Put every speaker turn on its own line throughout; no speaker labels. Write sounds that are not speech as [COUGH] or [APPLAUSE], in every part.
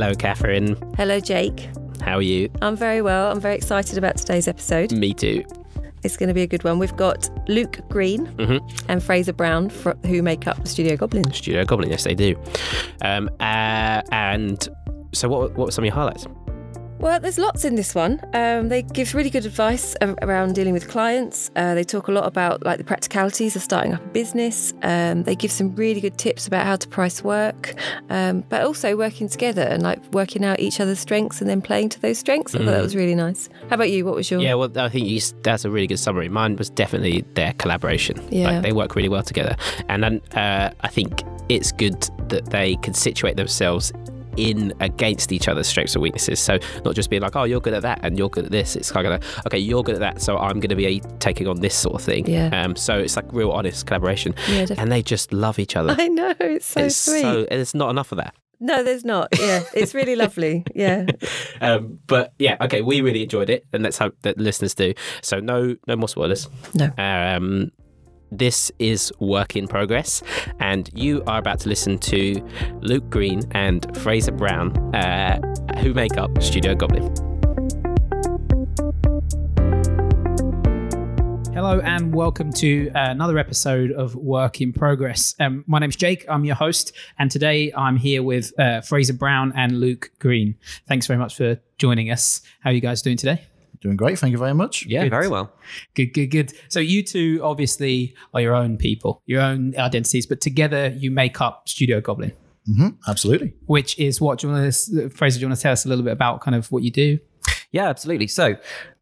Hello, Catherine.
Hello, Jake.
How are you?
I'm very well. I'm very excited about today's episode.
Me too.
It's going to be a good one. We've got Luke Green
Mhm.
and Fraser Brown, fr- who make up Studio Goblin.
Studio Goblin, yes, they do. Um, uh, and so, what, what were some of your highlights?
Well, there's lots in this one. Um, they give really good advice around dealing with clients. Uh, they talk a lot about like the practicalities of starting up a business. Um, they give some really good tips about how to price work, um, but also working together and like working out each other's strengths and then playing to those strengths. I thought that was really nice. How about you? What was your?
Yeah, well, I think you, that's a really good summary. Mine was definitely their collaboration.
Yeah.
Like, they work really well together. And then uh, I think it's good that they can situate themselves in against each other's strengths and weaknesses. So not just being like, oh, you're good at that and you're good at this. It's kind of like, okay, you're good at that, so I'm going to be taking on this sort of thing.
Yeah.
Um, so it's like real honest collaboration.
Yeah.
And they just love each other. [LAUGHS]
I know it's so
it's
sweet.
so there's not enough of that.
No, there's not. Yeah, it's really [LAUGHS] lovely. Yeah. [LAUGHS]
Um, but yeah, okay, we really enjoyed it, and let's hope that listeners do. So no, no more spoilers.
No.
Um, this is work in progress, and you are about to listen to Luke Green and Fraser Brown, uh, who make up Studio Goblin.
Hello and welcome to another episode of Work in Progress. Um, my name's Jake. I'm your host, and today I'm here with uh, Fraser Brown and Luke Green. Thanks very much for joining us. How are you guys doing today?
Doing great. Thank you very much.
Yeah,
Good.
very well.
Good, good, good. So you two obviously are your own people, your own identities, but together you make up Studio Goblin,
hmm Absolutely.
which is what do you want to, Fraser? Do you want to tell us a little bit about kind of what you do?
Yeah, absolutely. So,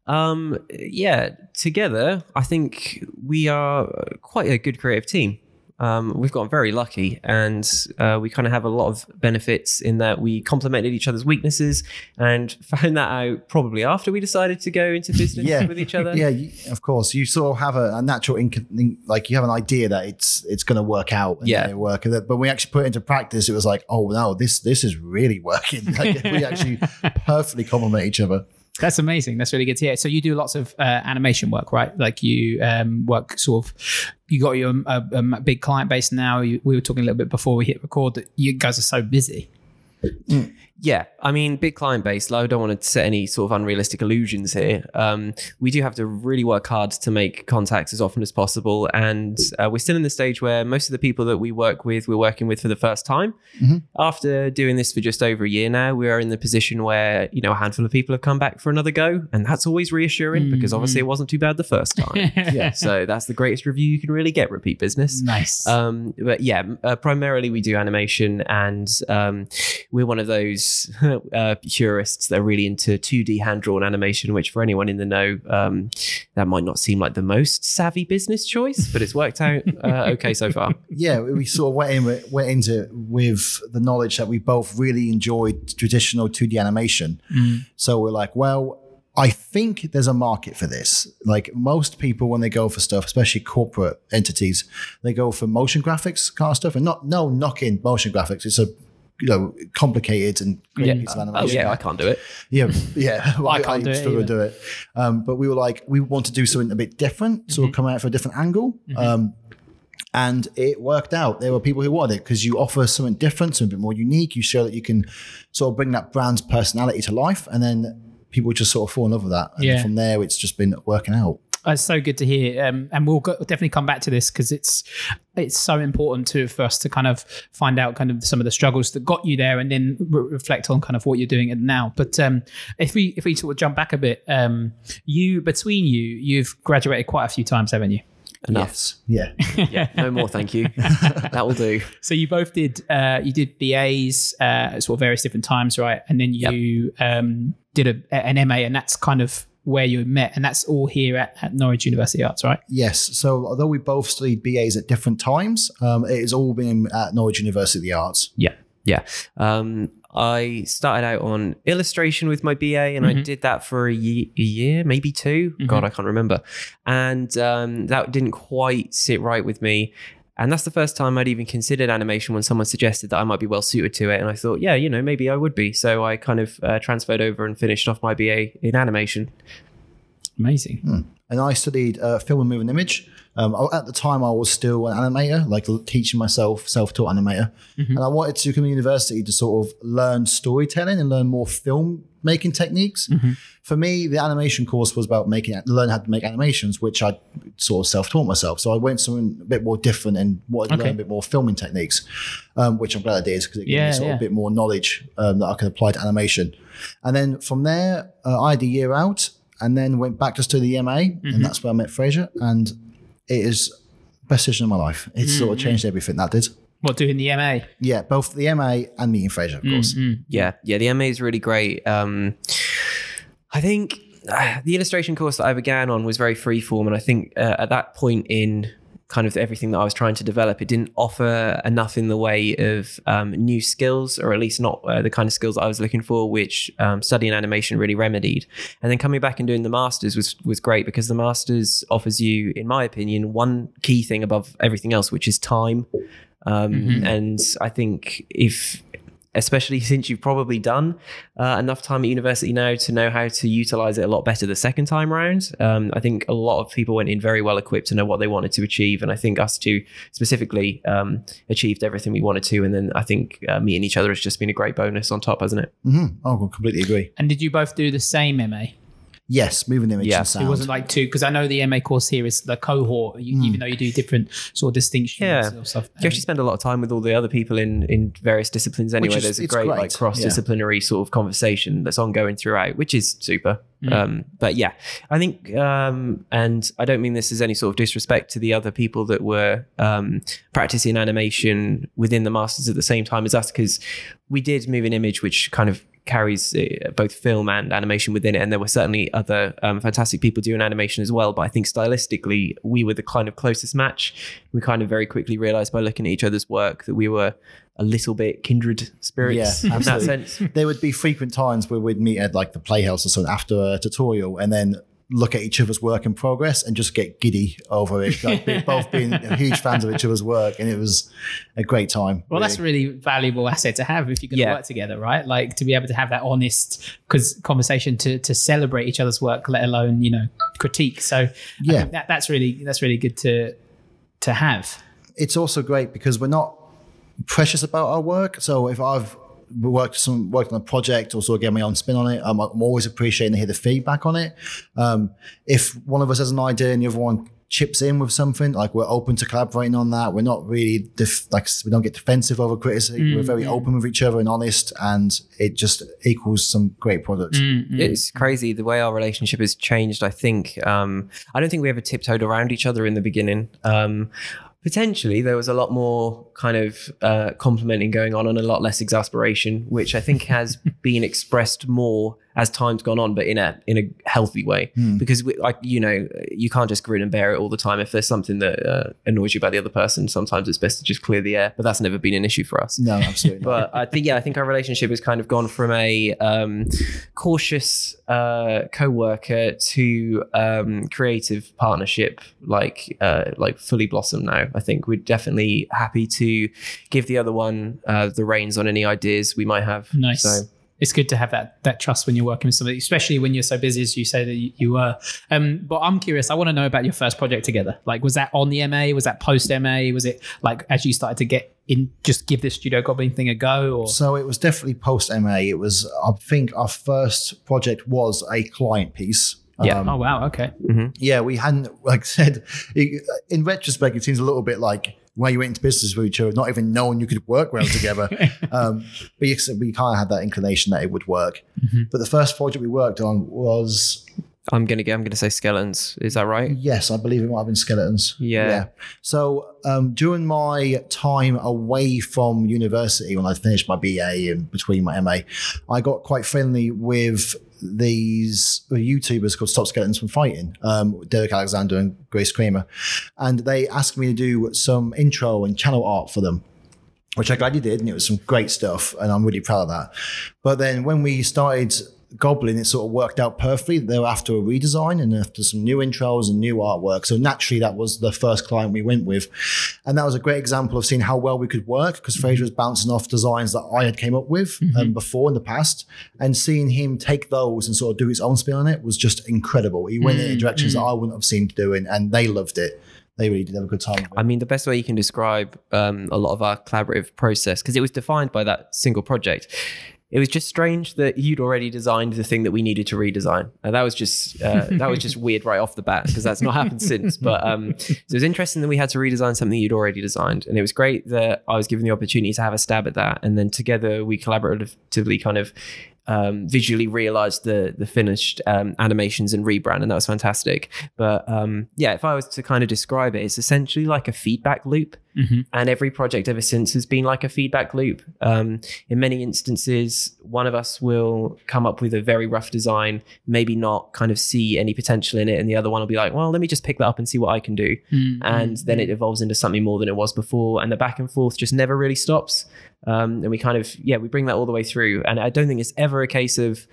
um, yeah, together, I think we are quite a good creative team. Um, we've gotten very lucky, and uh, we kind of have a lot of benefits in that we complemented each other's weaknesses, and [LAUGHS] found that out probably after we decided to go into [LAUGHS] business
Yeah.
with each other.
Yeah, you, of course. You sort of have a, a natural, inc- like you have an idea that it's it's going to work out. And
Yeah.
work. But when we actually put it into practice, it was like, oh no, this this is really working. [LAUGHS] Like, we actually perfectly complement each other.
That's amazing. That's really good to hear. So you do lots of uh, animation work, right? Like you um, work sort of. You got your uh, um, big client base now. You, we were talking a little bit before we hit record that you guys are so busy.
Yeah, I mean, big client base. I don't want to set any sort of unrealistic illusions here. Um, we do have to really work hard to make contacts as often as possible, and uh, we're still in the stage where most of the people that we work with, we're working with for the first time.
Mhm.
After doing this for just over a year now, we are in the position where you know a handful of people have come back for another go, and that's always reassuring because obviously it wasn't too bad the first time. [LAUGHS]
Yeah.
so that's the greatest review you can really get. Repeat business.
nice.
Um, but yeah, uh, primarily we do animation, and um, we're one of those [LAUGHS] uh, purists that are really into 2D hand drawn animation. Which, for anyone in the know, um, that might not seem like the most savvy business choice, but it's worked out [LAUGHS] uh, okay so far.
Yeah, we sort of went in went into it with the knowledge that we both really enjoyed traditional 2D animation.
Mm.
So we're like, well, I think there's a market for this. Like most people, when they go for stuff, especially corporate entities, they go for motion graphics kind of stuff, and not no knocking motion graphics. It's a you know complicated and great
Yeah.
piece of
Oh yeah, I can't do it.
Yeah, yeah. [LAUGHS]
I can't do it
to do it. Um, but we were like, we want to do something a bit different, so
Mm-hmm.
we'll come out for a different angle. Um, and it worked out. There were people who wanted it because you offer something different, something a bit more unique. You show that you can sort of bring that brand's personality to life, and then people just sort of fall in love with that. And
Yeah.
from there, it's just been working out.
It's so good to hear, um, and we'll go, definitely come back to this because it's it's so important to for us to kind of find out kind of some of the struggles that got you there, and then re- reflect on kind of what you're doing now. But um, if we if we sort of jump back a bit, um, you between you, you've graduated quite a few times, haven't you?
Enough.
Yeah, [LAUGHS]
Yeah, no more, thank you. [LAUGHS] that will do.
So you both did uh, you did BAs uh, at sort of various different times, right? And then you um, did a, an MA, and that's kind of where you met, and that's all here at, at Norwich University Arts, right?
yes. So although we both studied BAs at different times, um, it has all been at Norwich University of the Arts.
Yeah. Yeah. Um, I started out on illustration with my BA and I did that for a, ye- a year, maybe 2 God, I can't remember. And um, that didn't quite sit right with me. And that's the first time I'd even considered animation when someone suggested that I might be well suited to it. And I thought, yeah, you know, maybe I would be. So I kind of uh, transferred over and finished off my BA in animation.
Amazing.
And I studied uh, film and moving image. Um, at the time, I was still an animator, like teaching myself, self-taught animator, and I wanted to come to university to sort of learn storytelling and learn more film making techniques. For me, the animation course was about making learn how to make animations, which I sort of self-taught myself. So I went something a bit more different and wanted to
Okay.
learn a bit more filming techniques, um, which I'm glad I did because it gave
Yeah,
me sort
yeah.
of a bit more knowledge um, that I could apply to animation. And then from there, uh, I had a year out and then went back just to the MA,
Mm-hmm.
and that's where I met Fraser. And it is best decision of my life. It sort
Mm-hmm.
of changed everything. That did.
What doing the MA?
Yeah, both the MA and meeting Fraser, of course.
Yeah, yeah, the MA is really great. Um, I think uh, the illustration course that I began on was very freeform, and I think uh, at that point in kind of everything that I was trying to develop, it didn't offer enough in the way of um, new skills, or at least not uh, the kind of skills I was looking for, which um, studying animation really remedied. And then coming back and doing the masters was was great because the masters offers you, in my opinion, one key thing above everything else, which is time. Um, And I think if especially since you've probably done uh, enough time at university now to know how to utilize it a lot better the second time round. Um, I think a lot of people went in very well equipped to know what they wanted to achieve, and I think us two specifically um, achieved everything we wanted to. And then I think uh, meeting each other has just been a great bonus on top, hasn't it?
Mm-hmm. I completely agree.
And did you both do the same MA?
Yes, moving image
Yeah.
and
It.
It wasn't like two because I know the MA course here is the cohort, you, even hmm. though you do different sort of distinctions
Yeah.
or stuff.
You actually spend a lot of time with all the other people in in various disciplines anyway.
is-
There's a great,
great,
like cross disciplinary sort of conversation that's ongoing throughout, which is super. Um, but yeah, I think, um, and I don't mean this as any sort of disrespect to the other people that were um, practicing animation within the masters at the same time as us, because we did moving image which kind of carries uh, both film and animation within it and there were certainly other um, fantastic people doing animation as well but i think stylistically we were the kind of closest match. We kind of very quickly realized by looking at each other's work that we were a little bit kindred spirits
Yeah, [LAUGHS]
in that
absolutely.
sense
there would be frequent times where we'd meet at like the playhouse or something after a tutorial and then look at each other's work in progress and just get giddy over it like be- [LAUGHS] both being huge fans of each other's work and it was a great time
Well, that's a really valuable asset to have if you're going to
Yeah.
work together, right? Like to be able to have that honest cause conversation to to celebrate each other's work, let alone you know critique. So I
Yeah.
think that that's really that's really good to to have.
it's also great because we're not precious about our work. So if I've worked some worked on a project or sort of get my own spin on it, I'm, I'm always appreciating to hear the feedback on it. Um, if one of us has an idea and the other one chips in with something, like we're open to collaborating on that. We're not really def- like we don't get defensive over criticism. we're very open with each other and honest, and it just equals some great products.
It's crazy the way our relationship has changed. I think um, I don't think we ever tiptoed around each other in the beginning. Um, potentially, there was a lot more kind of uh, complimenting going on and a lot less exasperation, which I think has [LAUGHS] been expressed more as time's gone on, but in a in a healthy way. Because we, like you know, you can't just grin and bear it all the time. If there's something that uh, annoys you about the other person, sometimes it's best to just clear the air. But that's never been an issue for us
No, absolutely.
but I think yeah, I think our relationship has kind of gone from a um, cautious uh, co-worker to um, creative partnership, like uh, like fully blossom now. I think we're definitely happy to give the other one uh, the reins on any ideas we might have.
Nice.
So
It's good to have that that trust when you're working with somebody, especially when you're so busy as you say that you, you were. Um, but I'm curious. I want to know about your first project together. Like, was that on the MA? Was that post MA? Was it like as you started to get in, just give this Studio Goblin thing a go? Or
So it was definitely post MA. It was, I think, our first project was a client piece.
Yeah.
Um,
oh wow, okay.
yeah, we hadn't, like said, it, in retrospect, it seems a little bit like where you went into business with each other, not even knowing you could work well together. [LAUGHS] um, but you, we kind of had that inclination that it would work. But the first project we worked on was,
I'm gonna get I'm gonna say skeletons. Is that right?
yes, I believe it might have been skeletons.
Yeah.
So um, during my time away from university, when I finished my BA and between my MA, I got quite friendly with these YouTubers called Stop Skeletons from Fighting, um, Derek Alexander and Grace Kramer, and they asked me to do some intro and channel art for them. Which I gladly did, and it was some great stuff, and I'm really proud of that. But then when we started Goblin, it sort of worked out perfectly. They were after a redesign and after some new intros and new artwork. So naturally, that was the first client we went with, and that was a great example of seeing how well we could work because Fraser was bouncing off designs that I had came up with um, before in the past, and seeing him take those and sort of do his own spin on it was just incredible. He went in directions that I wouldn't have seen doing, and they loved it. They really did have a good time.
I mean, the best way you can describe um, a lot of our collaborative process, because it was defined by that single project, it was just strange that you'd already designed the thing that we needed to redesign. And that was just uh, that was just [LAUGHS] weird right off the bat because that's not happened since. [LAUGHS] But um, so it was interesting that we had to redesign something you'd already designed, and it was great that I was given the opportunity to have a stab at that, and then together we collaboratively kind of um, visually realized the the finished um, animations and rebrand, and that was fantastic. But um, yeah, if I was to kind of describe it, it's essentially like a feedback loop, and every project ever since has been like a feedback loop. Um, in many instances, one of us will come up with a very rough design, maybe not kind of see any potential in it, and the other one will be like, "Well, let me just pick that up and see what I can do," and then it evolves into something more than it was before, and the back and forth just never really stops. Um, and we kind of yeah we bring that all the way through and i don't think it's ever a case of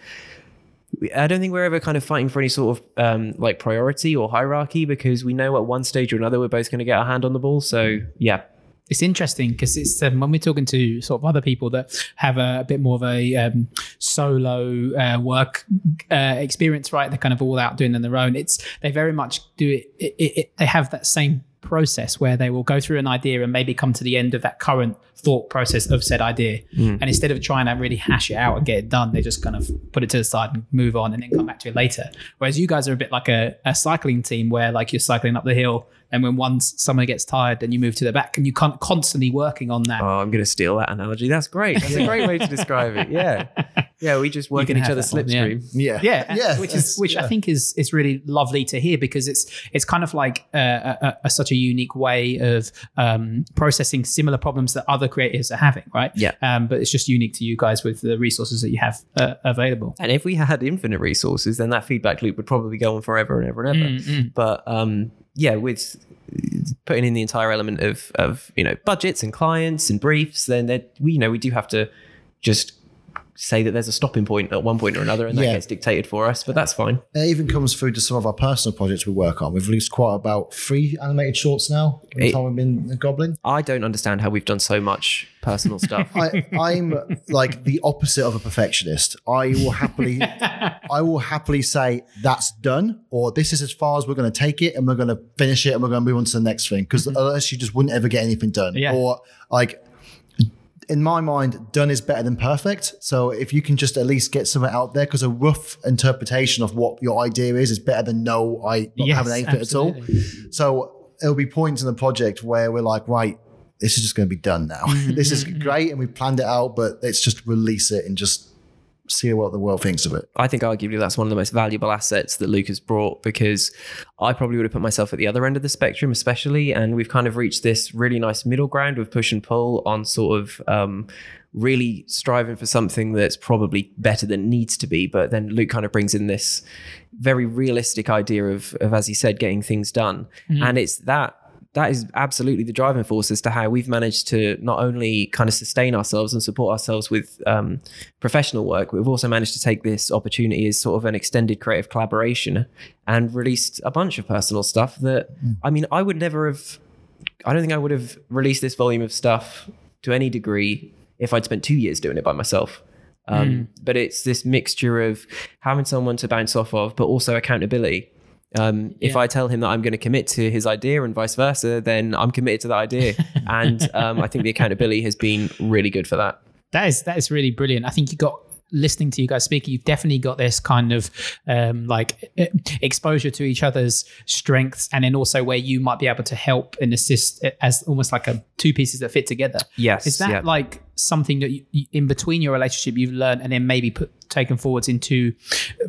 i don't think we're ever kind of fighting for any sort of um, like priority or hierarchy because we know at one stage or another we're both going to get our hand on the ball so yeah
it's interesting because it's um, when we're talking to sort of other people that have a, bit more of a um, solo uh, work uh, experience, right? They're kind of all out doing on their own. It's they very much do it, it, it. They have that same process where they will go through an idea and maybe come to the end of that current thought process of said idea. Mm. And instead of trying to really hash it out and get it done, they just kind of put it to the side and move on and then come back to it later. Whereas you guys are a bit like a, a cycling team where like you're cycling up the hill and when one someone gets tired, then you move to the back and you can't constantly working on that.
oh i'm going to steal that analogy that's great that's a great way to describe it yeah [LAUGHS] yeah we just work
can
in each
have
other's
that one, yeah.
slipstream
yeah,
yeah, [LAUGHS]
yeah,
which is
that's-
which I think is is really lovely to hear because it's it's kind of like uh, a, a, a such a unique way of um, processing similar problems that other creators are having, right?
Yeah.
Um, but it's just unique to you guys with the resources that you have uh, available.
and if we had infinite resources then that feedback loop would probably go on forever and ever and ever
Mm,
but um yeah with putting in the entire element of of you know budgets and clients and briefs then that we you know we do have to just say that there's a stopping point at one point or another and that gets dictated for us but that's fine
It even comes through to some of our personal projects we work on. We've released quite about three animated shorts now. In
It-
time we've been a Goblin.
i don't understand how we've done so much personal stuff [LAUGHS]
I, I'm like the opposite of a perfectionist. I will happily, I will happily say that's done, or this is as far as we're going to take it, and we're going to finish it, and we're going to move on to the next thing. Because mm-hmm. unless you just wouldn't ever get anything done,
Yeah.
or like. In my mind, done is better than perfect. So if you can just at least get something out there, because a rough interpretation of what your idea is is better than no, I not
Yes,
having anything at all. So there'll be points in the project where we're like, right, this is just going to be done now. [LAUGHS] Mm-hmm. this is mm-hmm. great, and we planned it out, but let's just release it and just see what the world thinks of it.
I think arguably that's one of the most valuable assets that Luke has brought because I probably would have put myself at the other end of the spectrum, especially. And we've kind of reached this really nice middle ground with push and pull on sort of um, really striving for something that's probably better than needs to be. But then Luke kind of brings in this very realistic idea of, of as he said, getting things done. And it's that that is absolutely the driving force as to how we've managed to not only kind of sustain ourselves and support ourselves with um, professional work, but we've also managed to take this opportunity as sort of an extended creative collaboration and released a bunch of personal stuff that, I mean, I would never have, I don't think I would have released this volume of stuff to any degree if I'd spent two years doing it by myself. Um, But it's this mixture of having someone to bounce off of, but also accountability. Um, if
Yeah.
I tell him that I'm going to commit to his idea and vice versa, then I'm committed to that idea. [LAUGHS] and um, I think the accountability has been really good for that.
That is that is really brilliant. I think you got listening to you guys speak, you've definitely got this kind of um, like exposure to each other's strengths, and then also where you might be able to help and assist as almost like a two pieces that fit together.
Yes,
Is that
yeah.
like something that you- in between your relationship you've learned and then maybe put taken forwards into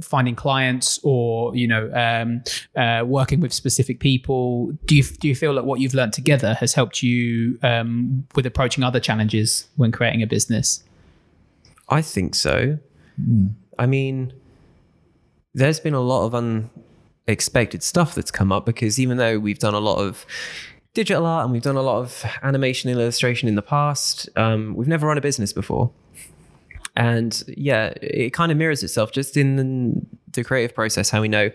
finding clients or you know um, uh, working with specific people? Do you do you feel that what you've learned together has helped you um, with approaching other challenges when creating a business?
I think so. I mean, there's been a lot of unexpected stuff that's come up because even though we've done a lot of digital art and we've done a lot of animation and illustration in the past, um, we've never run a business before. And yeah, it kind of mirrors itself just in the, creative process. How we know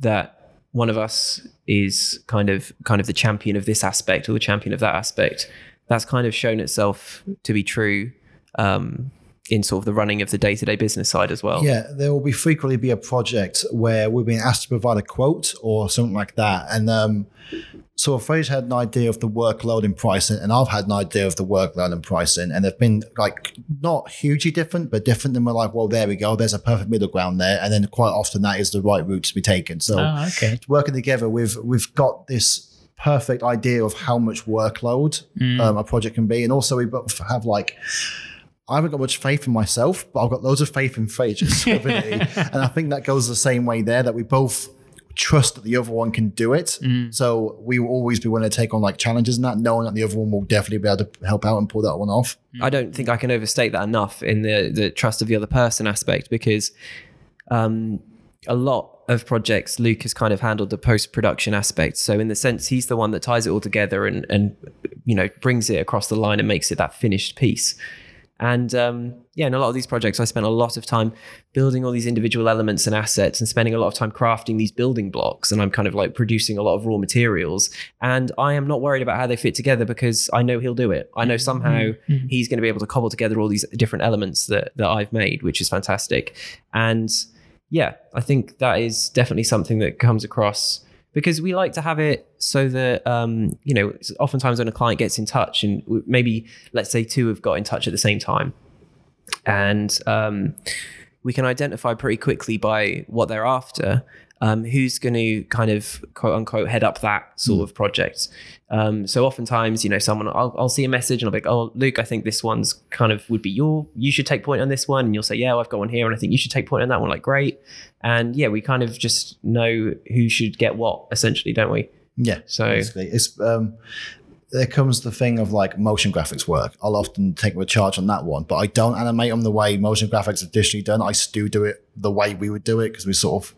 that one of us is kind of kind of the champion of this aspect or the champion of that aspect. That's kind of shown itself to be true um, in sort of the running of the day to day business side as well.
Yeah, there will be frequently be a project where we've been asked to provide a quote or something like that, and um, so Fraser had an idea of the workload and pricing, and I've had an idea of the workload and pricing, and they've been like not hugely different, but different. And we're like, well, there we go. There's a perfect middle ground there, and then quite often that is the right route to be taken. So
Oh, okay.
working together, we've we've got this perfect idea of how much workload um, a project can be, and also we both have like. I haven't got much faith in myself, but I've got loads of faith in Fraser's ability, [LAUGHS] and I think that goes the same way there. That we both trust that the other one can do it, so we will always be willing to take on like challenges and that, knowing that the other one will definitely be able to help out and pull that one off.
I don't think I can overstate that enough in the the trust of the other person aspect because um, a lot of projects Luke has kind of handled the post production aspect. So in the sense he's the one that ties it all together and and you know brings it across the line and makes it that finished piece. And um, yeah, in a lot of these projects, I spent a lot of time building all these individual elements and assets and spending a lot of time crafting these building blocks. And I'm kind of like producing a lot of raw materials. And I am not worried about how they fit together because I know he'll do it. I know somehow he's going to be able to cobble together all these different elements that, that I've made, which is fantastic. And yeah, I think that is definitely something that comes across because we like to have it so that um, you know oftentimes when a client gets in touch and maybe let's say two have got in touch at the same time. And um, we can identify pretty quickly by what they're after um, who's going to kind of quote unquote head up that sort of project. Um, so oftentimes, you know, someone I'll, I'll see a message and I'll be like, "Oh, Luke, I think this one's kind of would be your. You should take point on this one." And you'll say, "Yeah, well, I've got one here, and I think you should take point on that one." Like, great. And yeah, we kind of just know who should get what, essentially, don't we?
Yeah.
So-
basically, it's um, there comes the thing of like motion graphics work. I'll often take a charge on that one, but I don't animate them the way motion graphics are traditionally done. I still do it the way we would do it because we sort of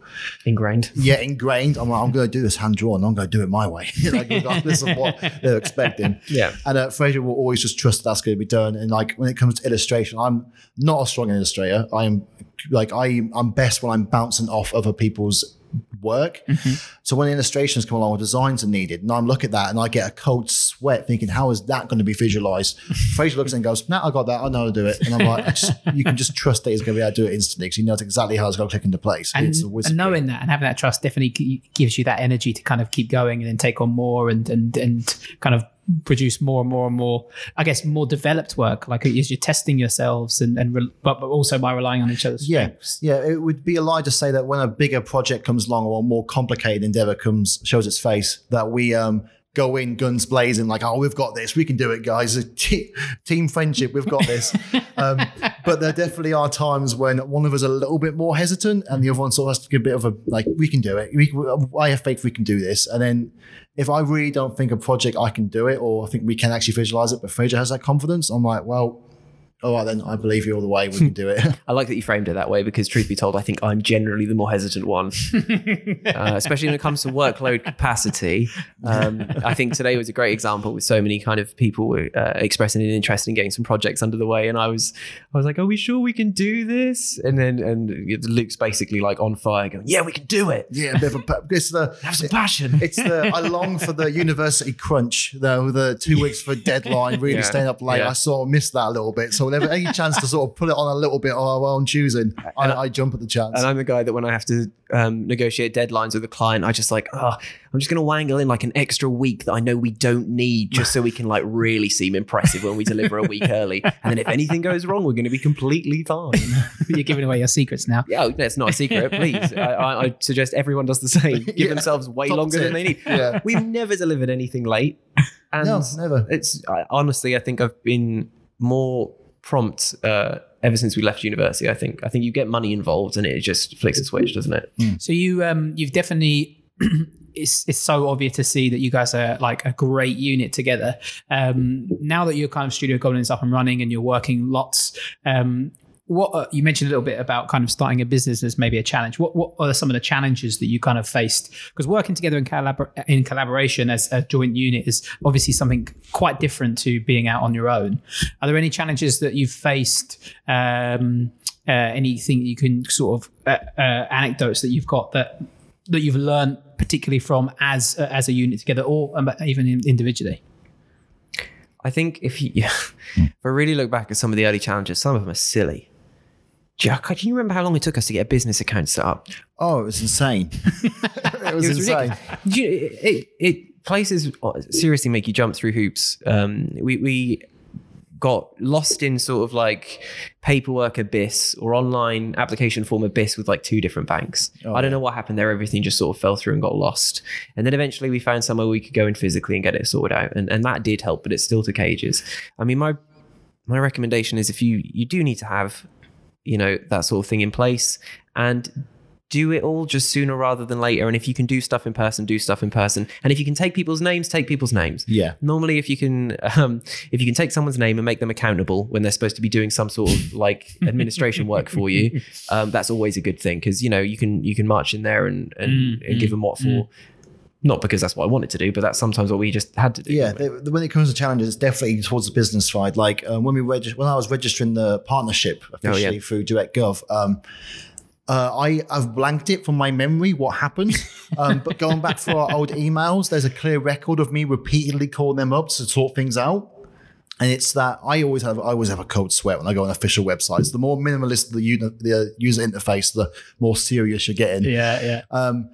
Ingrained.
yeah ingrained. I'm like, I'm going to do this hand drawn. I'm going to do it my way, [LAUGHS] like regardless of what they're expecting. [LAUGHS]
Yeah.
And uh, Fraser will always just trust that that's going to be done. And like when it comes to illustration, I'm not a strong illustrator. I am like I I'm best when I'm bouncing off other people's work. Mm-hmm. So when illustrations come along, or designs are needed, and I'm looking at that and I get a cold sweat thinking, how is that going to be visualized? [LAUGHS] Fraser looks and goes, "Nah, I got that. I know how to do it." And I'm like, just, "You can just trust that he's going to be able to do it instantly because he knows exactly how it's going to click into place."
And,
it's a wizard.
and knowing that and having that trust definitely gives you that energy to kind of keep going and then take on more and and and kind of produce more and more and more I guess more developed work like as you're testing yourselves and and re- but, but also by relying on each other's
Yeah,
strengths.
yeah. It would be a lie to say that when a bigger project comes along or a more complicated endeavor comes shows its face, that we um go in guns blazing like, oh, we've got this, we can do it, guys. Te- team friendship, we've got this. [LAUGHS] um, but there definitely are times when one of us is a little bit more hesitant, and the other one sort of has to give a bit of a like, we can do it. We, I have faith we can do this, and then. If I really don't think a project I can do it, or I think we can actually visualize it, but Fraser has that confidence, I'm like, well, all right, then I believe you all the way. We can do it. [LAUGHS]
I like that you framed it that way because, truth be told, I think I'm generally the more hesitant one, [LAUGHS] uh, especially when it comes to workload capacity. Um, I think today was a great example with so many kind of people uh, expressing an interest in getting some projects under the way, and I was, I was like, "Are we sure we can do this?" And then, and Luke's basically like on fire, going, "Yeah, we can do it.
Yeah, a bit of a, it's the [LAUGHS]
Have some passion."
it's the I long for the university crunch though the two weeks for deadline really
Yeah.
staying up late.
Yeah.
I sort of missed that a little bit. So whenever any chance to sort of put it on a little bit of our own choosing, I, I jump at the chance.
And I'm the guy that when I have to um, negotiate deadlines with a client, I just like, oh, I'm just going to wangle in like an extra week that I know we don't need just so we can like really seem impressive when we deliver a week early. And then if anything goes wrong, we're going to be completely fine.
you're giving away your secrets now
Yeah, that's not a secret. Please, I, I, I suggest everyone does the same. Give [LAUGHS]
Yeah.
themselves way
Top
longer
tip.
than they need.
Yeah.
We've never delivered anything late. And
no, never.
it's I, honestly, I think I've been more prompt uh, ever since we left university. I think I think you get money involved and it just flicks a switch, doesn't it?
So you um you've definitely [CLEARS THROAT] it's it's so obvious to see that you guys are like a great unit together. Um now that your kind of Studio Goblin is up and running and you're working lots, um what uh, you mentioned a little bit about kind of starting a business as maybe a challenge. What what are some of the challenges that you kind of faced? Because working together in collabor- in collaboration as a joint unit is obviously something quite different to being out on your own. Are there any challenges that you've faced? Um, uh, anything you can sort of uh, uh, anecdotes that you've got that that you've learned particularly from as uh, as a unit together, or um, even in, individually?
I think if you [LAUGHS] if I really look back at some of the early challenges, some of them are silly. Jack, can you remember how long it took us to get a business account set up?
Oh, it was insane. [LAUGHS] it was, [LAUGHS]
It was
insane.
you- it, it, places seriously make you jump through hoops. Um, we we got lost in sort of like paperwork abyss or online application form abyss with like two different banks.
Oh,
I don't know what happened there. Everything just sort of fell through and got lost. And then eventually we found somewhere we could go in physically and get it sorted out. And and that did help, but it still took ages. I mean, my my recommendation is if you you do need to have you know that sort of thing in place and do it all just sooner rather than later. And if you can do stuff in person do stuff in person. And if you can take people's names take people's names.
Yeah.
normally if you can um, if you can take someone's name and make them accountable when they're supposed to be doing some sort of like [LAUGHS] administration work for you um, that's always a good thing because you know you can you can march in there and and,
Mm,
and give them what for not because that's what I wanted to do but that's sometimes what we just had to do
Yeah, they, when it comes to challenges, it's definitely towards the business side. Like um, when we when I was registering the partnership officially
yeah.
through DirectGov, um, uh, I have blanked it from my memory what happened. Um, but going back through our old emails, there's a clear record of me repeatedly calling them up to sort things out. And it's that I always have I always have a cold sweat when I go on official websites. The more minimalist the, uni- the user interface, the more serious you're getting.
Yeah, yeah.
Um,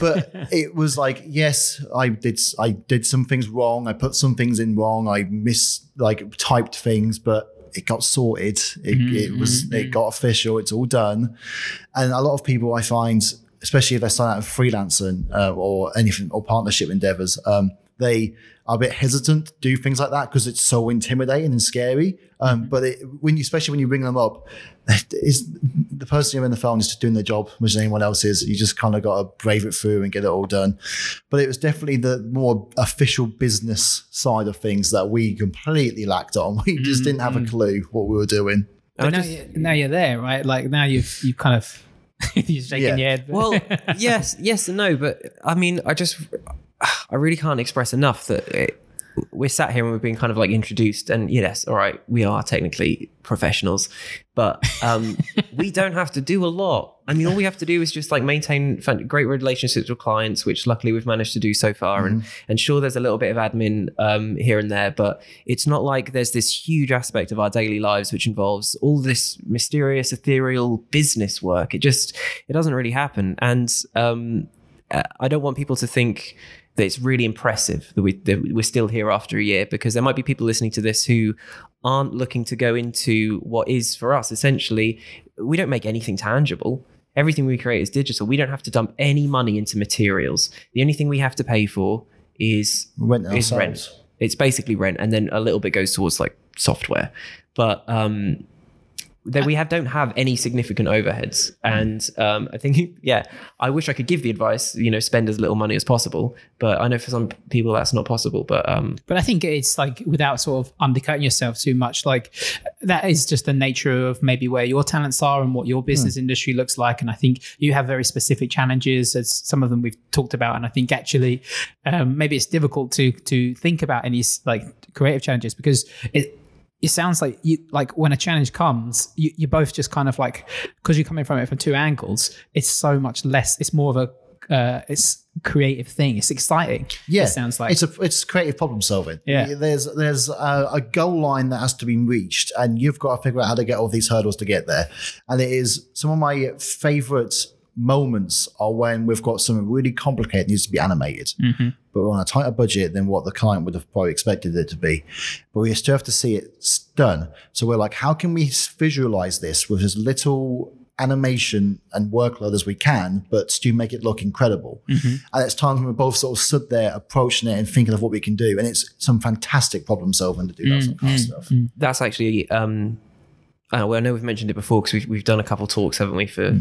but [LAUGHS] it was like, yes, I did. I did some things wrong. I put some things in wrong. I mis like typed things, but it got sorted. It, it was. It got official. It's all done. And a lot of people I find, especially if they're starting out freelancing uh, or anything or partnership endeavors, um, they are a bit hesitant to do things like that because it's so intimidating and scary. Um, But it, when you, especially when you ring them up, [LAUGHS] is the person you're in the phone is just doing their job, which anyone else is. You just kind of got to brave it through and get it all done. But it was definitely the more official business side of things that we completely lacked on. [LAUGHS] We just didn't have a clue what we were doing.
But now, you, now you're there, right? Like now you've you kind of [LAUGHS] you're shaking
Yeah.
your head.
well yes yes and no but i mean i just i really can't express enough that it, we're sat here and we've been kind of like introduced and yes all right we are technically professionals but um [LAUGHS] we don't have to do a lot. I mean all we have to do is just like maintain great relationships with clients which luckily we've managed to do so far and and sure there's a little bit of admin um here and there but it's not like there's this huge aspect of our daily lives which involves all this mysterious ethereal business work. It just it doesn't really happen. And um uh, I don't want people to think that it's really impressive that, we, that we're still here after a year because there might be people listening to this who aren't looking to go into what is for us essentially we don't make anything tangible. Everything we create is digital. We don't have to dump any money into materials. The only thing we have to pay for is
We went
is rent. it's basically rent and then a little bit goes towards like software. But um that we have don't have any significant overheads and um, i think [LAUGHS] yeah i wish i could give the advice you know spend as little money as possible but i know for some people that's not possible but um
But I think it's like without sort of undercutting yourself too much, like that is just the nature of maybe where your talents are and what your business industry looks like. And I think you have very specific challenges, as some of them we've talked about. And I think actually, um, maybe it's difficult to to think about any like creative challenges because it it sounds like you like when a challenge comes, you, you're both just kind of like because you're coming from it from two angles. It's so much less. It's more of a uh, it's creative thing. It's exciting.
Yeah,
it sounds like
it's a it's creative problem solving.
Yeah.
there's there's a, a goal line that has to be reached, and you've got to figure out how to get all these hurdles to get there. And it is some of my favorite moments are when we've got something really complicated needs to be animated, mm-hmm. but we're on a tighter budget than what the client would have probably expected it to be. But we still have to see it done. So we're like, how can we visualize this with as little animation and workload as we can, but still make it look incredible. Mm-hmm. And it's times when we're both sort of stood there approaching it and thinking of what we can do. And it's some fantastic problem solving to do that mm, sort of kind of mm, stuff. Mm.
that's actually um uh, well, I know we've mentioned it before because we've, we've done a couple talks, haven't we, for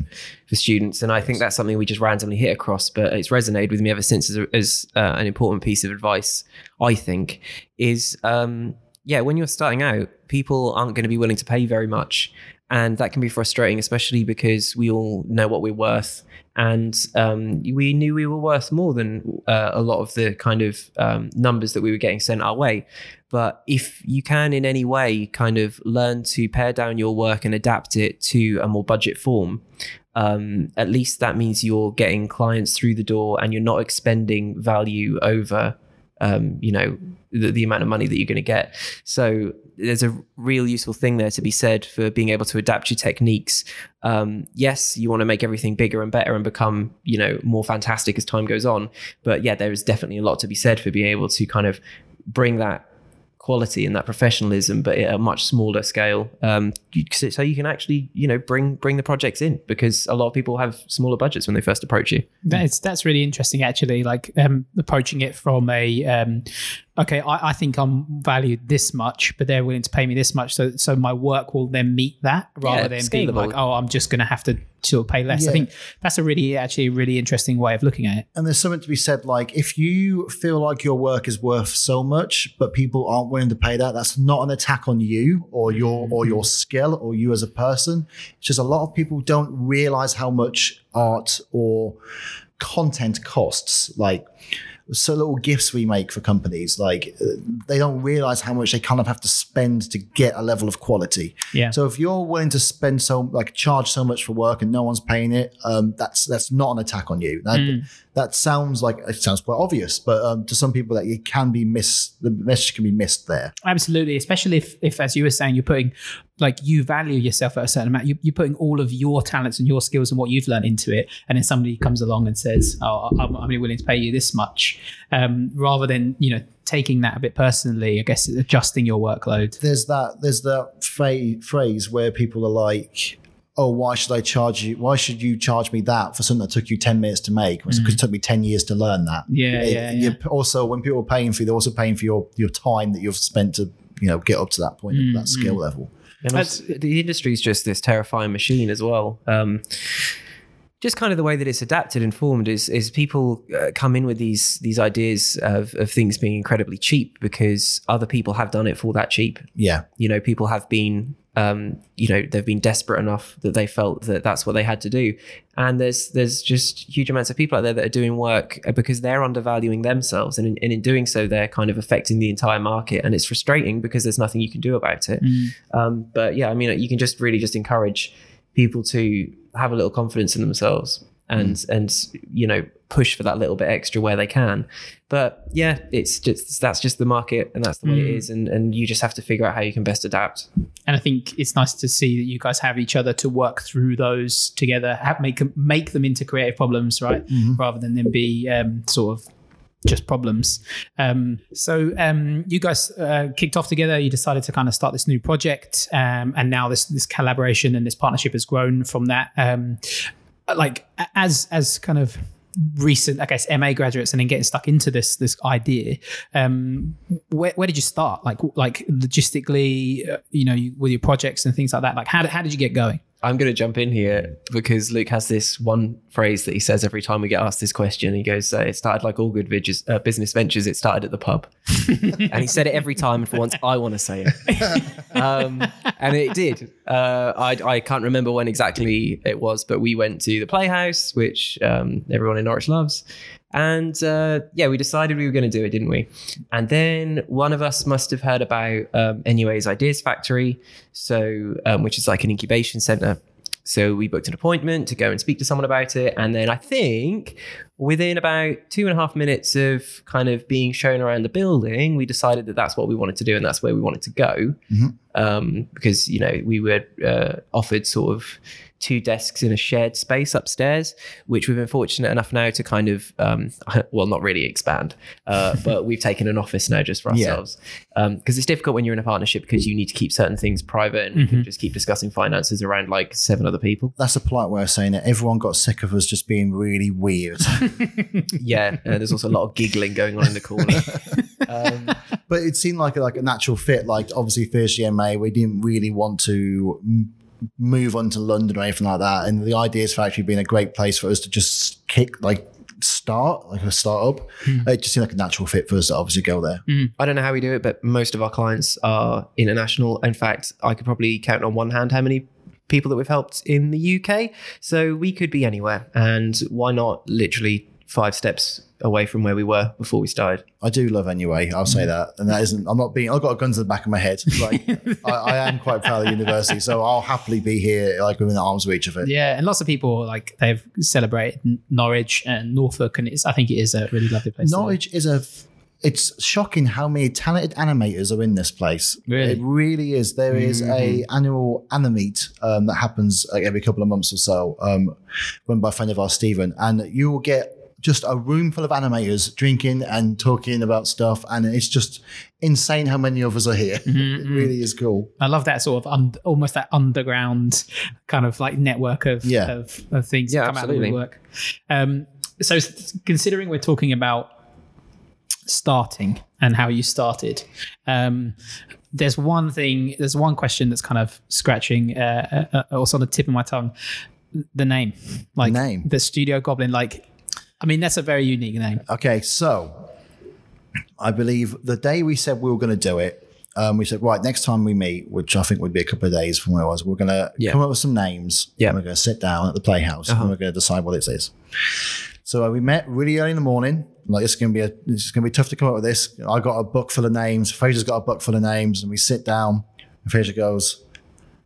for students, and I think that's something we just randomly hit across, but it's resonated with me ever since as, a, as uh, an important piece of advice. I think is um, yeah, when you're starting out, people aren't going to be willing to pay very much, and that can be frustrating, especially because we all know what we're worth, and um, we knew we were worth more than uh, a lot of the kind of um, numbers that we were getting sent our way. But if you can, in any way, kind of learn to pare down your work and adapt it to a more budget form, um, at least that means you're getting clients through the door and you're not expending value over um, you know the, the amount of money that you're going to get. So there's a real useful thing there to be said for being able to adapt your techniques. Um, yes you want to make everything bigger and better and become you know more fantastic as time goes on. But yeah there is definitely a lot to be said for being able to kind of bring that quality and that professionalism, but at a much smaller scale. Um, so you can actually, you know, bring bring the projects in because a lot of people have smaller budgets when they first approach you.
That's that's really interesting, actually. Like um, approaching it from a um, okay, I, I, think I'm valued this much, but they're willing to pay me this much, so so my work will then meet that rather
Yeah,
than
scalable.
being like, oh, I'm just going to have to sort of pay less.
Yeah.
I think that's a really actually a really interesting way of looking at it.
And there's something to be said like if you feel like your work is worth so much, but people aren't willing to pay that, that's not an attack on you or your or your mm. skill or you as a person. It's just a lot of people don't realize how much art or content costs. Like so little gifts we make for companies, like uh, they don't realize how much they kind of have to spend to get a level of quality.
Yeah.
So if you're willing to spend so like charge so much for work and no one's paying it, um, that's that's not an attack on you. That, that sounds like it sounds quite obvious, but um, to some people that it can be missed. The message can be missed there.
Absolutely, especially if, if, as you were saying, you're putting like you value yourself at a certain amount. You, you're putting all of your talents and your skills and what you've learned into it, and then somebody comes along and says, "Oh, I'm, I'm only willing to pay you this much," um, rather than you know taking that a bit personally. I guess adjusting your workload.
There's that there's that phrase where people are like. Oh, why should I charge you? Why should you charge me that for something that took you ten minutes to make? Because it took me ten years to learn that.
Yeah,
It-
yeah,
you're
yeah.
Also, when people are paying for you, they're also paying for your your time that you've spent to you know get up to that point,
Mm,
that skill level.
And also, the industry is just this terrifying machine as well. Um, just kind of the way that it's adapted and formed is is people uh, come in with these these ideas of, of things being incredibly cheap because other people have done it for that cheap.
Yeah,
You know, people have been um, you know they've been desperate enough that they felt that that's what they had to do, and there's there's just huge amounts of people out there that are doing work uh, because they're undervaluing themselves, and in, and in doing so they're kind of affecting the entire market, and it's frustrating because there's nothing you can do about it. Um, but yeah, I mean, you can just really just encourage people to have a little confidence in themselves and and you know push for that little bit extra where they can. But yeah, it's just that's just the market and that's the way it is, and and you just have to figure out how you can best adapt.
And I think it's nice to see that you guys have each other to work through those together, have, make them- make them into creative problems, right? Rather than them be um, sort of just problems. Um, so um, you guys uh, kicked off together. You decided to kind of start this new project, um, and now this this collaboration and this partnership has grown from that. Like as as kind of recent, I guess, MA graduates, and then getting stuck into this this idea. Um, where, where did you start? Like like logistically, uh, you know, you, with your projects and things like that. Like how how did you get going?
I'm going to jump in here because Luke has this one phrase that he says every time we get asked this question. He goes, uh, "It started like all good vidges, uh, business ventures. It started at the pub," [LAUGHS] and he said it every time. And for once, I want to say it, [LAUGHS] um, and it did. Uh, I, I can't remember when exactly it was, but we went to the Playhouse, which um, everyone in Norwich loves. And uh, yeah, we decided we were going to do it, didn't we? And then one of us must have heard about um, NUA's Ideas Factory, so um, which is like an incubation center. So we booked an appointment to go and speak to someone about it. And then I think within about two and a half minutes of kind of being shown around the building, we decided that that's what we wanted to do and that's where we wanted to go. Um, because, you know, we were uh, offered sort of two desks in a shared space upstairs, which we've been fortunate enough now to kind of, um, [LAUGHS] well, not really expand, uh, [LAUGHS] but we've taken an office now just for ourselves. Because it's difficult when you're in a partnership because you need to keep certain things private and can just keep discussing finances around like seven other people.
that's a polite way of saying it. Everyone got sick of us just being really weird. [LAUGHS]
Yeah, uh, there's also a lot of giggling going on in the corner. Um,
but it seemed like a, like a natural fit. Like obviously, first year MA, we didn't really want to move on to London or anything like that. And the Ideas actually being a great place for us to just kick like start like a startup. Hmm. It just seemed like a natural fit for us to obviously go there. Hmm.
I don't know how we do it, but most of our clients are international. In fact, I could probably count on one hand how many people that we've helped in the UK. So we could be anywhere, and why not literally five steps away from where we were before we started?
I do love anyway. I'll say that, and that isn't. I'm not being. I've got a gun to the back of my head. Like [LAUGHS] I, I am quite proud of the university, so I'll happily be here, like within the arm's reach of it.
Yeah, and lots of people like they've celebrated Norwich and Norfolk, and it's I think it is a really lovely place.
Norwich is a. It's shocking how many talented animators are in this place.
Really?
it really is. There is a annual animate um, that happens like every couple of months or so, um, run by a friend of ours, Stephen, and you will get just a room full of animators drinking and talking about stuff, and it's just insane how many of us are here. [LAUGHS] it really is cool.
I love that sort of un- almost that underground kind of like network of
Yeah.
of, of things
Yeah,
that come
absolutely.
out of the work. Um, so considering we're talking about starting and how you started, um, there's one thing, there's one question that's kind of scratching, uh, uh, uh, also on the tip of my tongue. The name, like
name?
the Studio Goblin, like. I mean, that's a very unique name.
Okay, so I believe the day we said we were going to do it, um, we said, right, next time we meet, which I think would be a couple of days from where I was, we're going to
Yeah.
come up with some names.
Yeah.
And we're going to sit down at the Playhouse and we're going to decide what it is. So uh, we met really early in the morning. Like it's going to be a, it's going to be tough to come up with this. I got a book full of names. Fraser's got a book full of names, and we sit down. And Fraser goes,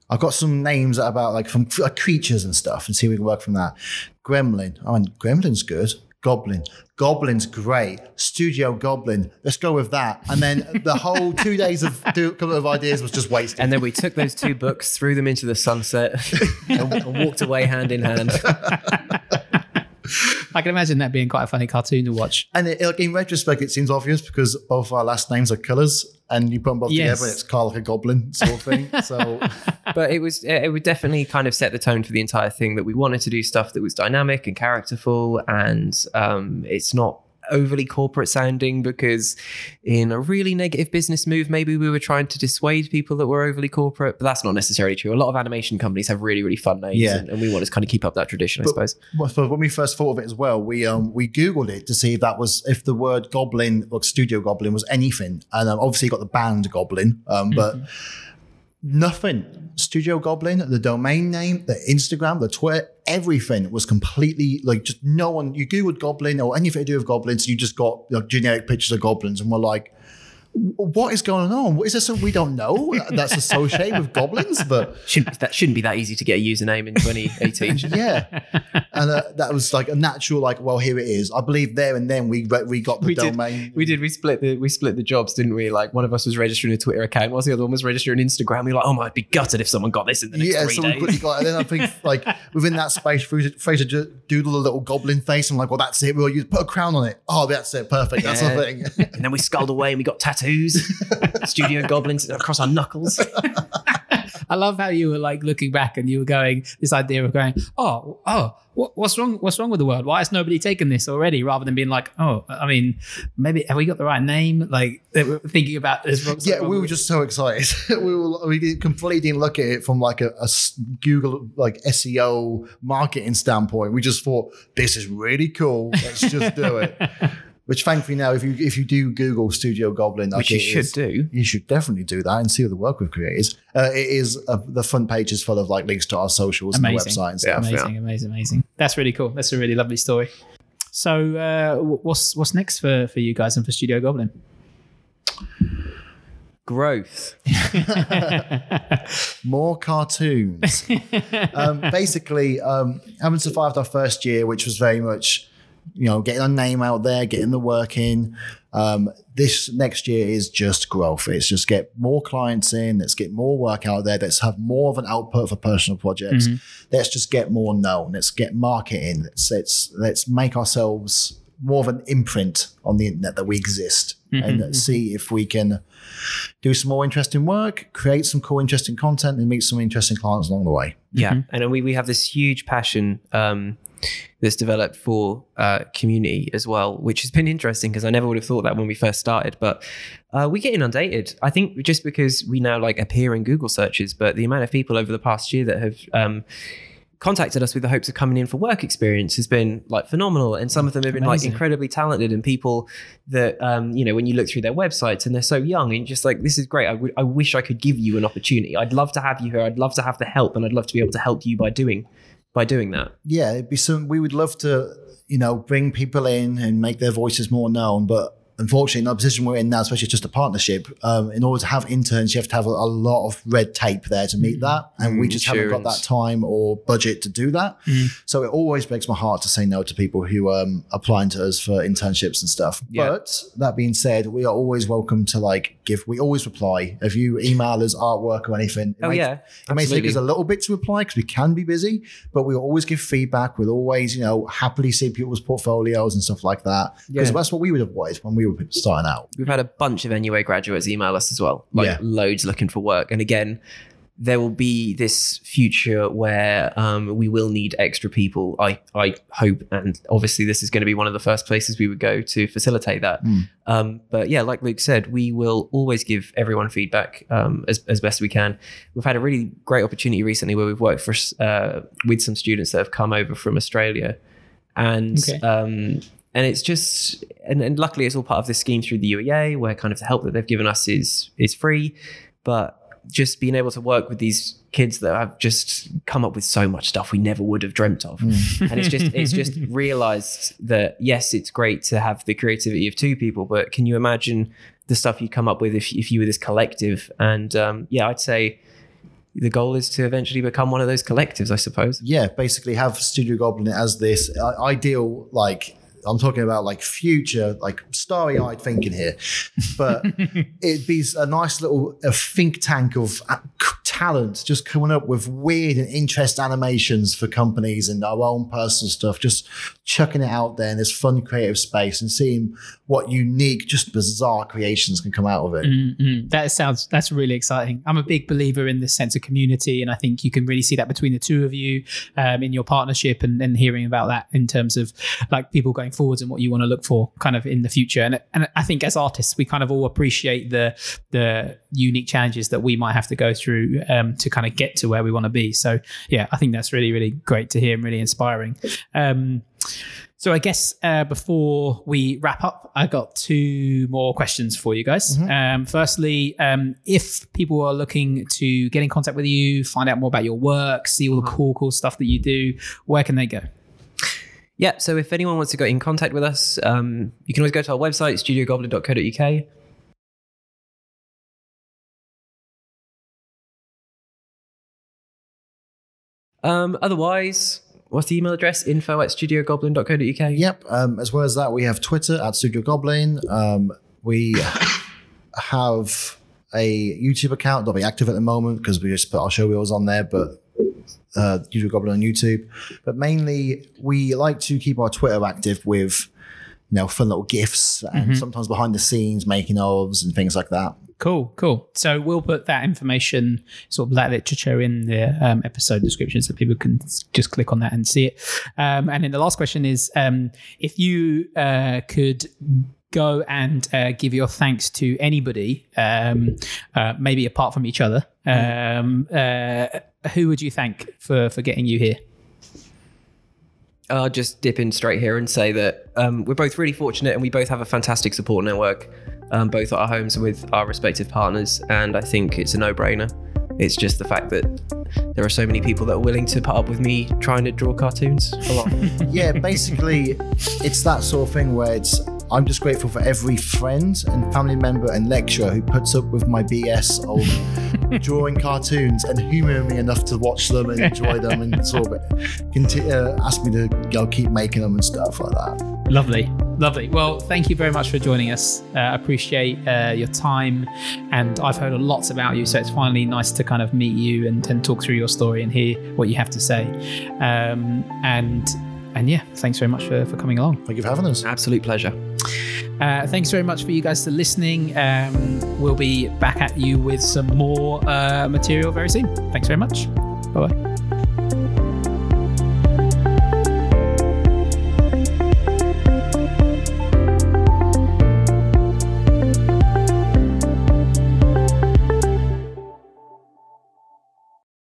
"I've got some names about like from like creatures and stuff, and see if we can work from that." Gremlin. I mean, Gremlin's good. Goblin. Goblin's great. Studio Goblin. Let's go with that. And then the whole two days of [LAUGHS] do, couple of ideas was just wasted.
And then we took those two books, threw them into the sunset, [LAUGHS] and, and walked away hand in hand. [LAUGHS]
I can imagine that being quite a funny cartoon to watch.
And it, like in retrospect, it seems obvious because both our last names are colours, and you put them both
Yes.
together, and it's Carl like a goblin sort of thing. [LAUGHS] So
but it was it would definitely kind of set the tone for the entire thing that we wanted to do stuff that was dynamic and characterful and um, it's not overly corporate sounding because in a really negative business move maybe we were trying to dissuade people that were overly corporate but that's not necessarily true. A lot of animation companies have really really fun names
Yeah.
and, and we want to kind of keep up that tradition i suppose.
Well, when we first thought of it as well, we um we googled it to see if that was if the word goblin or studio goblin was anything, and um, obviously you got the band goblin, um, but nothing. Studio Goblin, the domain name, the Instagram, the Twitter, everything was completely like just no one. You googled goblin or anything to do with goblins, you just got like generic pictures of goblins, and we're like. What is going on? What is there something we don't know that's associated with goblins? But
shouldn't that shouldn't be that easy to get a username in 2018
yeah, and uh, that was like a natural, like, well, here it is. I believe there and then we we got the
we did,
domain.
we did. We split the we split the jobs, didn't we? Like one of us was registering a Twitter account, whilst the other one was registering Instagram. We were like, oh my, I'd be gutted if someone got this in the next
Yeah,
three
so we
days.
quickly got, and then I think like within that space, Fraser, Fraser doodled a little goblin face. I'm like, well, that's it. We'll use put a crown on it. Oh, that's it. Perfect. That's
Yeah.
the thing.
and then we sculled away and we got tattoos, [LAUGHS] [LAUGHS] studio goblins across our knuckles. [LAUGHS]
I love how you were like looking back and you were going this idea of going, oh, oh, what, what's wrong? What's wrong with the world? Why has nobody taken this already? Rather than being like, oh, I mean, maybe have we got the right name? Like thinking about this. what's
yeah, we were
with-
just so excited. [LAUGHS] we were we didn't, completely didn't look at it from like a Google like SEO marketing standpoint. We just thought this is really cool. Let's just do it. Which thankfully now, if you if you do Google Studio Goblin, like
Which you should
is-
do.
You should definitely do that and see all the work we've created. Uh, it is uh, the front page is full of like links to our socials and the
Amazing.
website and
Yeah.
stuff.
amazing, amazing, amazing. That's really cool. That's a really lovely story. So, uh, what's what's next for for you guys and for Studio Goblin?
Growth. [LAUGHS] [LAUGHS]
More cartoons. [LAUGHS] um, basically, um, having survived our first year, which was very much, you know, getting our name out there, getting the work in. Um, this next year is just growth. It's just get more clients in. Let's get more work out there. Let's have more of an output for personal projects. Let's just get more known. Let's get marketing. Let's let's let's make ourselves more of an imprint on the internet that we exist, and let's see if we can do some more interesting work, create some cool, interesting content, and meet some interesting clients along the way.
Yeah, and we we have this huge passion um, that's developed for uh, community as well, which has been interesting because I never would have thought that when we first started. But uh, we get inundated. I think just because we now like appear in Google searches, but the amount of people over the past year that have um, contacted us with the hopes of coming in for work experience has been like phenomenal and some of them have been like incredibly talented and people that um you know when you look through their websites and they're so young and just like this is great I would- I wish I could give you an opportunity I'd love to have you here I'd love to have the help and I'd love to be able to help you by doing by doing that
yeah, it'd be some. We would love to, you know, bring people in and make their voices more known. But unfortunately, in the position we're in now, especially just a partnership, um, in order to have interns, you have to have a, a lot of red tape there to meet that, and we
Mm,
just haven't got that time or budget to do that. So it always breaks my heart to say no to people who um, applying to us for internships and stuff.
Yeah.
But that being said, we are always welcome to like give. We always reply if you email us artwork or anything. It
oh
may-
yeah
it may take us a little bit to reply because we can be busy, but we'll always give feedback. We'll always, you know, happily see people's portfolios and stuff like that. Because
Yeah.
that's what we would have wanted when we were starting out.
We've had a bunch of NUA graduates email us as well, like
Yeah.
loads looking for work. And again, there will be this future where um, we will need extra people. I I hope, and obviously this is going to be one of the first places we would go to facilitate that.
Mm.
Um, but yeah, like Luke said, we will always give everyone feedback um, as as best we can. We've had a really great opportunity recently where we've worked for uh, with some students that have come over from Australia, and
Okay.
And it's just and, and luckily it's all part of this scheme through the UEA where kind of the help that they've given us is is free. But just being able to work with these kids that have just come up with so much stuff we never would have dreamt of. And it's just it's just [LAUGHS] realized that yes it's great to have the creativity of two people but can you imagine the stuff you come up with if, if you were this collective? And um, yeah i'd say the goal is to eventually become one of those collectives i suppose.
Yeah, basically have Studio Goblin as this ideal, like, I'm talking about like future, like starry eyed thinking here, but [LAUGHS] it'd be a nice little a think tank of uh, talent just coming up with weird and interest animations for companies and our own personal stuff, just chucking it out there in this fun creative space and seeing what unique, just bizarre creations can come out of it.
Mm-mm. That sounds that's really exciting. I'm a big believer in this sense of community, and I think you can really see that between the two of you um, in your partnership and, and hearing about that in terms of like people going forwards and what you want to look for kind of in the future. And and I think as artists, we kind of all appreciate the the unique challenges that we might have to go through um, to kind of get to where we want to be. So yeah, I think that's really really great to hear and really inspiring. Um, so I guess uh, before we wrap up, I got two more questions for you guys. Um, firstly, um, if people are looking to get in contact with you, find out more about your work, see all the cool, cool stuff that you do, where can they go?
Yeah, so if anyone wants to get in contact with us, um, you can always go to our website, studiogoblin.co.uk. Um, otherwise, what's the email address? Info at studiogoblin.co.uk.
Yep. Um, as well as that, we have Twitter at Studio Goblin. Um, we have a YouTube account, that'll be active at the moment because we just put our showreels on there, but uh, Studio Goblin on YouTube. But mainly, we like to keep our Twitter active with you know fun little gifs and sometimes behind the scenes making ofs and things like that.
Cool, cool. So we'll put that information, sort of that literature, in the um, episode description so people can just click on that and see it. Um, and then the last question is um, if you uh, could go and uh, give your thanks to anybody, um, uh, maybe apart from each other, um, uh, who would you thank for, for getting you here?
I'll just dip in straight here and say that um, we're both really fortunate and we both have a fantastic support network, um, both at our homes with our respective partners. And I think it's a no brainer. It's just the fact that there are so many people that are willing to put up with me trying to draw cartoons a lot. [LAUGHS]
yeah, basically, it's that sort of thing where it's. I'm just grateful for every friend and family member and lecturer who puts up with my BS of [LAUGHS] drawing cartoons and humouring me enough to watch them and enjoy them and [LAUGHS] sort of conti- uh, ask me to go keep making them and stuff like that.
Lovely, lovely. Well, thank you very much for joining us. Uh, appreciate uh, your time, and I've heard lots about you, so it's finally nice to kind of meet you and, and talk through your story and hear what you have to say. Um, and and yeah, thanks very much for, for coming along.
Thank you for having us.
Absolute pleasure.
Uh, thanks very much for you guys for listening. Um, we'll be back at you with some more uh, material very soon. Thanks very much. Bye bye.